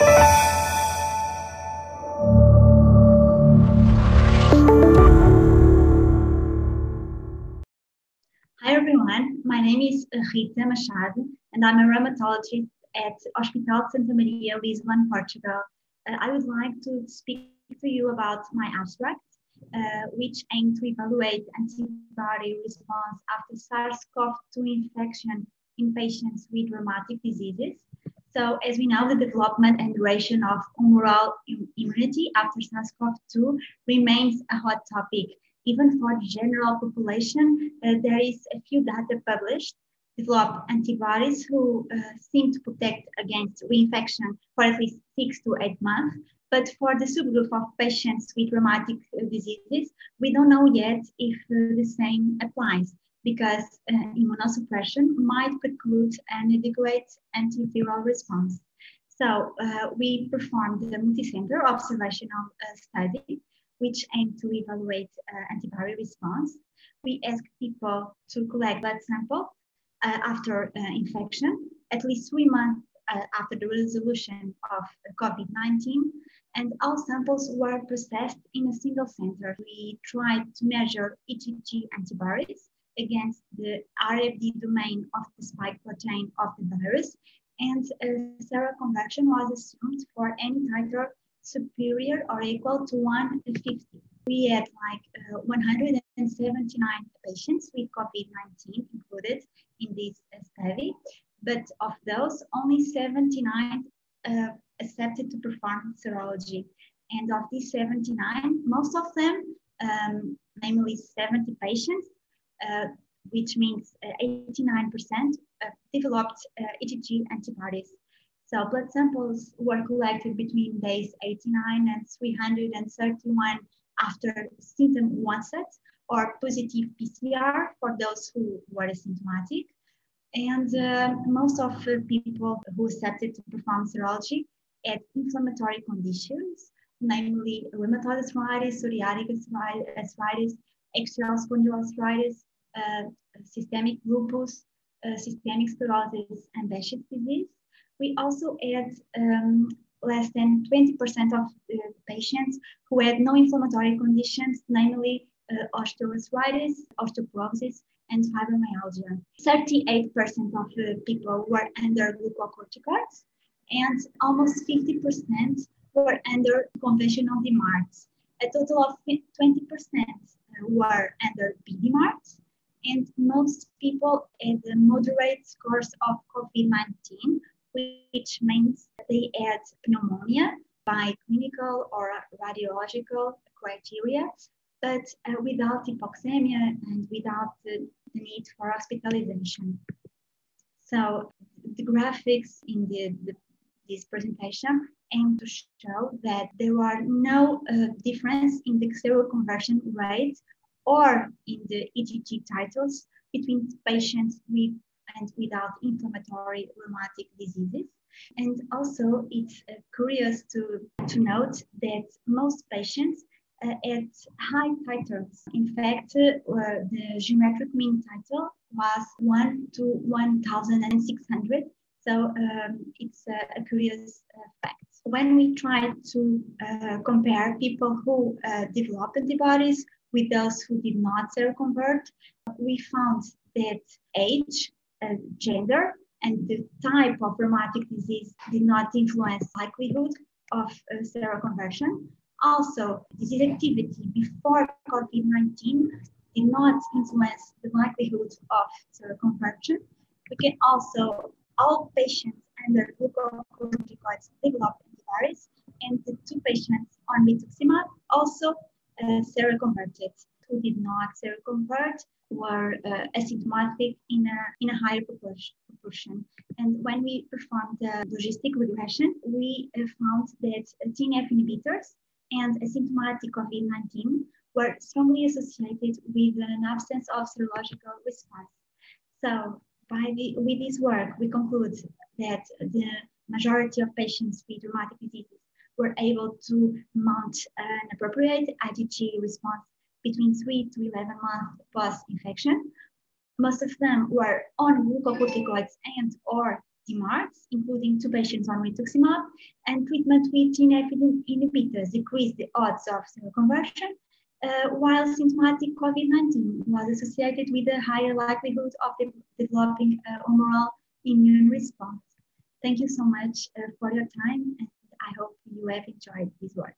Hi everyone, my name is Rita Machado and I'm a rheumatologist at Hospital Santa Maria, Lisbon, Portugal. Uh, I would like to speak to you about my abstract, uh, which aimed to evaluate antibody response after SARS-CoV-2 infection in patients with rheumatic diseases. So as we know, the development and duration of humoral immunity after SARS-CoV-2 remains a hot topic even for the general population, uh, there is a few data published, develop antibodies who uh, seem to protect against reinfection for at least six to eight months. But for the subgroup of patients with rheumatic uh, diseases, we don't know yet if uh, the same applies because uh, immunosuppression might preclude an adequate antiviral response. So uh, we performed the multicenter observational study which aimed to evaluate uh, antibody response. We asked people to collect blood sample uh, after uh, infection, at least three months uh, after the resolution of COVID-19, and all samples were processed in a single center. We tried to measure IgG antibodies against the RBD domain of the spike protein of the virus, and seroconversion was assumed for any titer superior or equal to 150. We had like uh, 179 patients with COVID-19 included in this study, but of those, only 79 uh, accepted to perform serology. And of these 79, most of them, um, namely 70 patients, uh, which means 89%, uh, uh, developed uh, IgG antibodies. So blood samples were collected between days 89 and 331 after symptom onset or positive PCR for those who were asymptomatic. And uh, most of the people who accepted to perform serology had inflammatory conditions, namely rheumatoid arthritis, psoriatic arthritis, axial spondyloarthritis, uh, systemic lupus, uh, systemic sclerosis, and Behçet's disease we also had um, less than 20% of uh, patients who had no inflammatory conditions, namely uh, osteoarthritis, osteoporosis, and fibromyalgia. 38% of the people were under glucocorticoids, and almost 50% were under conventional DMARDs. A total of 20% were under BDMARDs, and most people had a moderate scores of COVID-19 which means they had pneumonia by clinical or radiological criteria, but uh, without hypoxemia and without the, the, need for hospitalization. So the graphics in the, the, this presentation aim to show that there are no uh, difference in the seroconversion rate or in the IgG titers between patients with and without inflammatory rheumatic diseases. And also, it's uh, curious to, to note that most patients uh, at high titers. In fact, uh, the geometric mean titer was 1 to 1,600. So um, it's a, curious. When we try to uh, compare people who uh, develop antibodies with those who did not seroconvert, we found that age uh, gender and the type of rheumatic disease did not influence likelihood of uh, seroconversion. Also, disease activity before COVID-19 did not influence the likelihood of seroconversion. We can also, all patients under glucocorticoids develop antibodies, and the two patients on rituximab also uh, seroconverted who did not seroconvert were uh, asymptomatic in a, in a higher proportion. And when we performed the logistic regression, we uh, found that TNF inhibitors and asymptomatic COVID-19 were strongly associated with an absence of serological response. So by the, with this work, we conclude that the majority of patients with rheumatic diseases were able to mount an appropriate IgG response between 3 to 11 months post-infection. Most of them were on glucocorticoids and or DMARDs, including two patients on rituximab, and treatment with TNF inhibitors decreased the odds of seroconversion, uh, while symptomatic COVID-19 was associated with a higher likelihood of de developing uh, humoral immune response. Thank you so much uh, for your time, and I hope you have enjoyed this work.